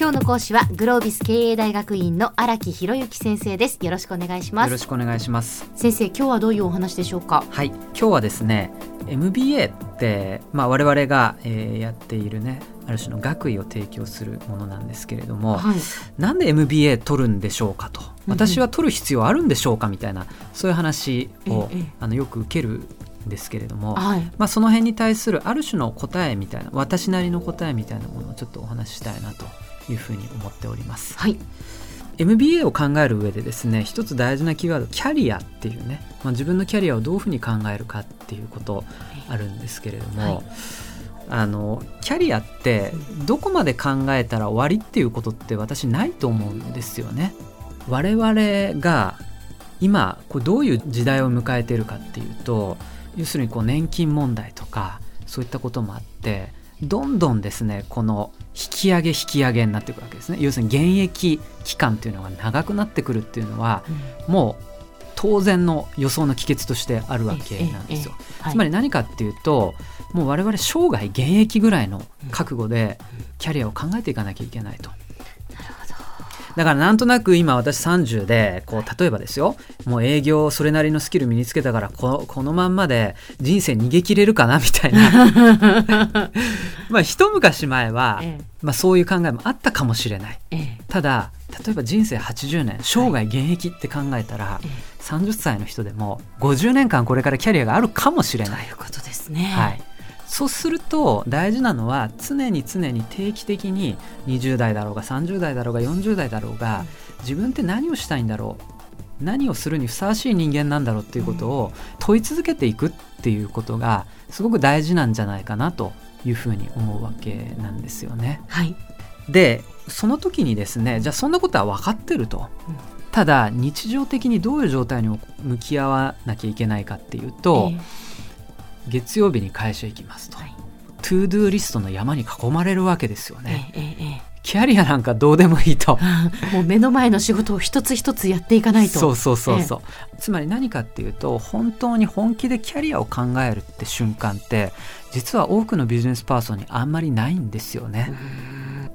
今日の講師はグロービス経営大学院の荒木博之先生です。よろしくお願いします。よろしくお願いします。先生今日はどういうお話でしょうか？はい。今日はですね MBA ってまあ我々が、えー、やっているねある種の学位を提供するものなんですけれども、はい、なんで MBA 取るんでしょうかと。私は取る必要あるんでしょうかみたいなそういう話を、あのよく受けるんですけれども、はい、まあ、その辺に対するある種の答えみたいな私なりの答えみたいなものをちょっとお話ししたいなというふうに思っております。はい MBA を考える上でですね一つ大事なキーワードキャリアっていうね、まあ、自分のキャリアをどういうふうに考えるかっていうことあるんですけれども、はい、あのキャリアってどこまで考えたら終わりっていうことって私ないと思うんですよね。我々が今これどういう時代を迎えているかっていうと要するにこう年金問題とかそういったこともあってどんどんですねこの引き上げ引き上げになっていくわけですね。要するに現役期間っていうのが長くなってくるっていうのは、うん、もう当然の予想の帰結としてあるわけなんですよ。つまり何かっていうともう我々生涯現役ぐらいの覚悟でキャリアを考えていかなきゃいけないと。だからなんとなく今私30でこう例えばですよ。もう営業それなりのスキル身につけたからここのまんまで人生逃げ切れるかな みたいな。まあ一昔前は、ええ、まあ、そういう考えもあったかもしれない、え、ただ例えば人生80年生涯現役って考えたら、はい、30歳の人でも50年間これからキャリアがあるかもしれない。ということですね。はいそうすると大事なのは常に常に定期的に20代だろうが30代だろうが40代だろうが自分って何をしたいんだろう何をするにふさわしい人間なんだろうっていうことを問い続けていくっていうことがすごく大事なんじゃないかなというふうに思うわけなんですよね。はい、でその時にですねじゃあそんなことは分かってると。ただ日常的にどういう状態に向き合わなきゃいけないかっていうと、えー月曜日に会社行きますと、はい、 to-do list の山に囲まれるわけですよね。えええキャリアなんかどうでもいいと。もう目の前の仕事を一つ一つやっていかないと。そうそうそうそう、えつまり何かっていうと本当に本気でキャリアを考えるって瞬間って実は多くのビジネスパーソンにあんまりないんですよね。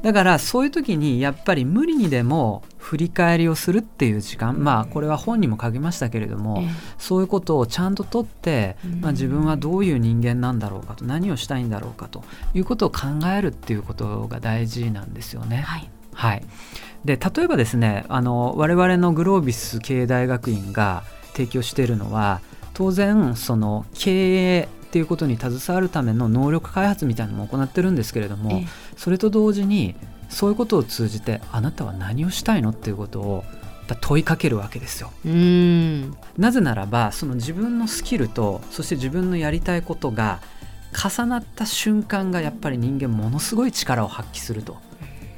だからそういう時にやっぱり無理にでも振り返りをするっていう時間。まあこれは本にも書きましたけれども、そういうことをちゃんととって、まあ、自分はどういう人間なんだろうかと何をしたいんだろうかということを考えるっていうことが大事なんですよね。はい、はい、で例えばですねあの我々のグロービス経営大学院が提供しているのは当然その経営っていうことに携わるための能力開発みたいなのも行ってるんですけれども、それと同時にそういうことを通じてあなたは何をしたいのっていうことを問いかけるわけですよ。なぜならばその自分のスキルとそして自分のやりたいことが重なった瞬間がやっぱり人間ものすごい力を発揮すると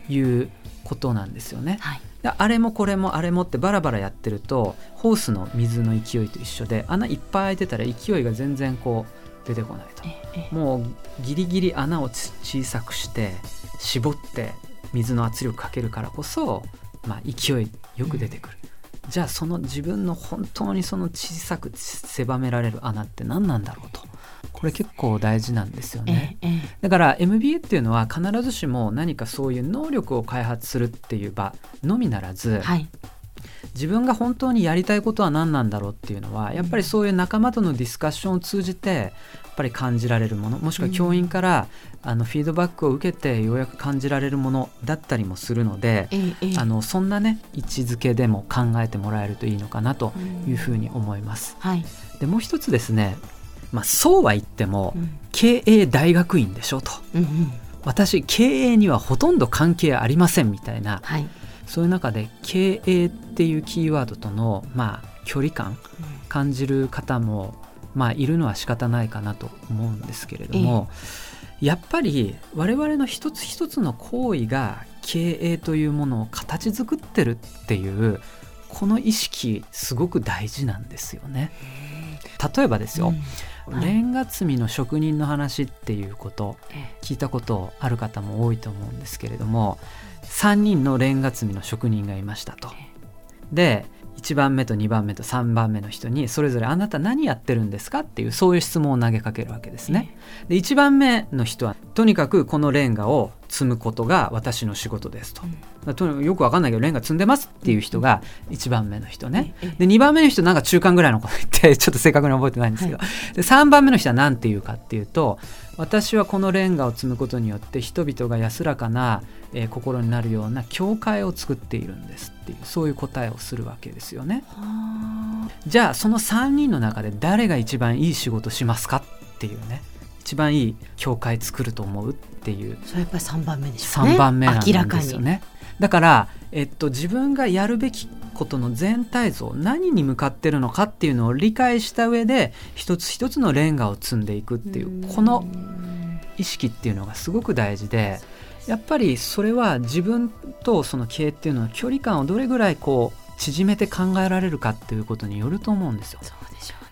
いうことなんですよね。はい、あれもこれもあれもってバラバラやってるとホースの水の勢いと一緒で穴いっぱい開いてたら勢いが全然こう出てこないともうギリギリ穴を小さくして絞って水の圧力かけるからこそ、まあ、勢いよく出てくる、うん、じゃあその自分の本当にその小さく狭められる穴って何なんだろうと。これ結構大事なんですよね、だから MBA っていうのは必ずしも何かそういう能力を開発するっていう場のみならず、はい、自分が本当にやりたいことは何なんだろうっていうのはやっぱりそういう仲間とのディスカッションを通じてやっぱり感じられるものもしくは教員からあのフィードバックを受けてようやく感じられるものだったりもするので、あのそんなね位置づけでも考えてもらえるといいのかなというふうに思います。はい、でもう一つですね、まあ、そうは言っても、経営大学院でしょと、うんうん、私経営にはほとんど関係ありませんみたいな、はい、そういう中で経営っていうキーワードとの、まあ、距離感感じる方も、まあ、いるのは仕方ないかなと思うんですけれども、やっぱり我々の一つ一つの行為が経営というものを形作ってるっていうこの意識すごく大事なんですよね。例えばですよ、うん。はい、レンガ積みの職人の話っていうこと聞いたことある方も多いと思うんですけれども3人のレンガ積みの職人がいましたと。で1番目と2番目と3番目の人にそれぞれ「あなた何やってるんですか?」っていうそういう質問を投げかけるわけですね。で1番目の人はとにかくこのレンガを積むことが私の仕事ですと。だとにかくよくわかんないけどレンガ積んでますっていう人が1番目の人ね。で2番目の人なんか中間ぐらいのこと言って ちょっと正確に覚えてないんですけど、で3番目の人は何て言うかっていうと私はこのレンガを積むことによって人々が安らかな、えー心になるような教会を作っているんですっていうそういう答えをするわけですよね。じゃあその3人の中で誰が一番いい仕事しますかっていうね一番いい教会作ると思うっていう。それやっぱり3番目でしょうね。3番目なん明らかに。ですよね。だから、えっと、自分がやるべきことの全体像何に向かってるのかっていうのを理解した上で一つ一つのレンガを積んでいくっていうこの意識っていうのがすごく大事でやっぱりそれは自分とその経営っていうのの距離感をどれぐらいこう縮めて考えられるかっていうことによると思うんですよ。そうでしょうね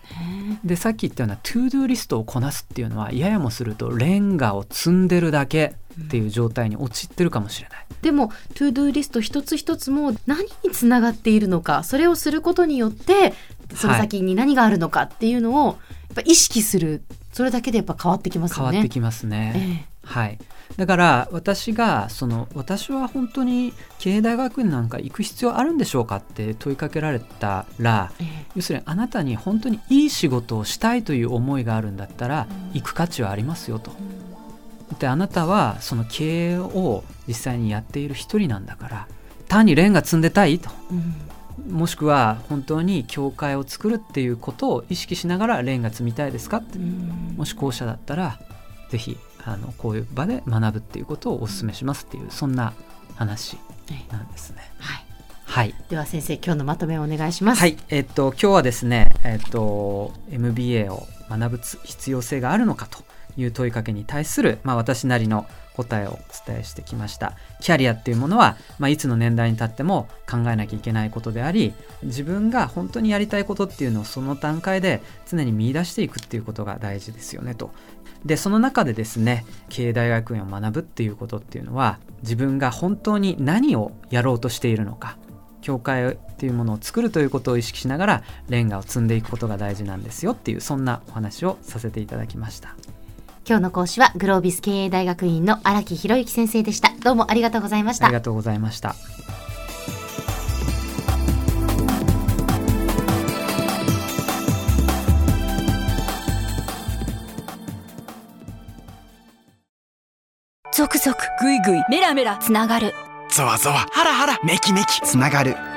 でさっき言ったような to-do list をこなすっていうのはややもするとレンガを積んでるだけっていう状態に陥ってるかもしれない。でも to-do list 一つ一つも何につながっているのかそれをすることによってその先に何があるのかっていうのをやっぱ意識するそれだけでやっぱ変わってきますよね。変わってきますね。えはい、だから私がその私は本当に経営大学院なんか行く必要あるんでしょうかって問いかけられたらええ。要するにあなたに本当にいい仕事をしたいという思いがあるんだったらうん。行く価値はありますよと。であなたはその経営を実際にやっている一人なんだから単にレンガ積んでたいと。うん。もしくは本当に教会を作るっていうことを意識しながらレンガ積みたいですかって。うん。もし後者だったらぜひあのこういう場で学ぶっていうことをお勧めしますっていうそんな話ええなんですね。はい、はい、では先生今日のまとめをお願いします。はい、えっと今日はですね、えっと MBA を学ぶつ必要性があるのかという問いかけに対するまあ私なりの答えをお伝えしてきました。キャリアっていうものは、まあ、いつの年代に立っても考えなきゃいけないことであり自分が本当にやりたいことっていうのをその段階で常に見出していくっていうことが大事ですよねと。でその中でですね経営大学院を学ぶっていうことっていうのは自分が本当に何をやろうとしているのか教会っていうものを作るということを意識しながらレンガを積んでいくことが大事なんですよっていうそんなお話をさせていただきました今日の講師はグロービス経営大学院の荒木博之先生でした。どうもありがとうございましたあり。がとうございましたゾクゾクグイグイメラメラつながるゾワゾワハラハラメキメキつながる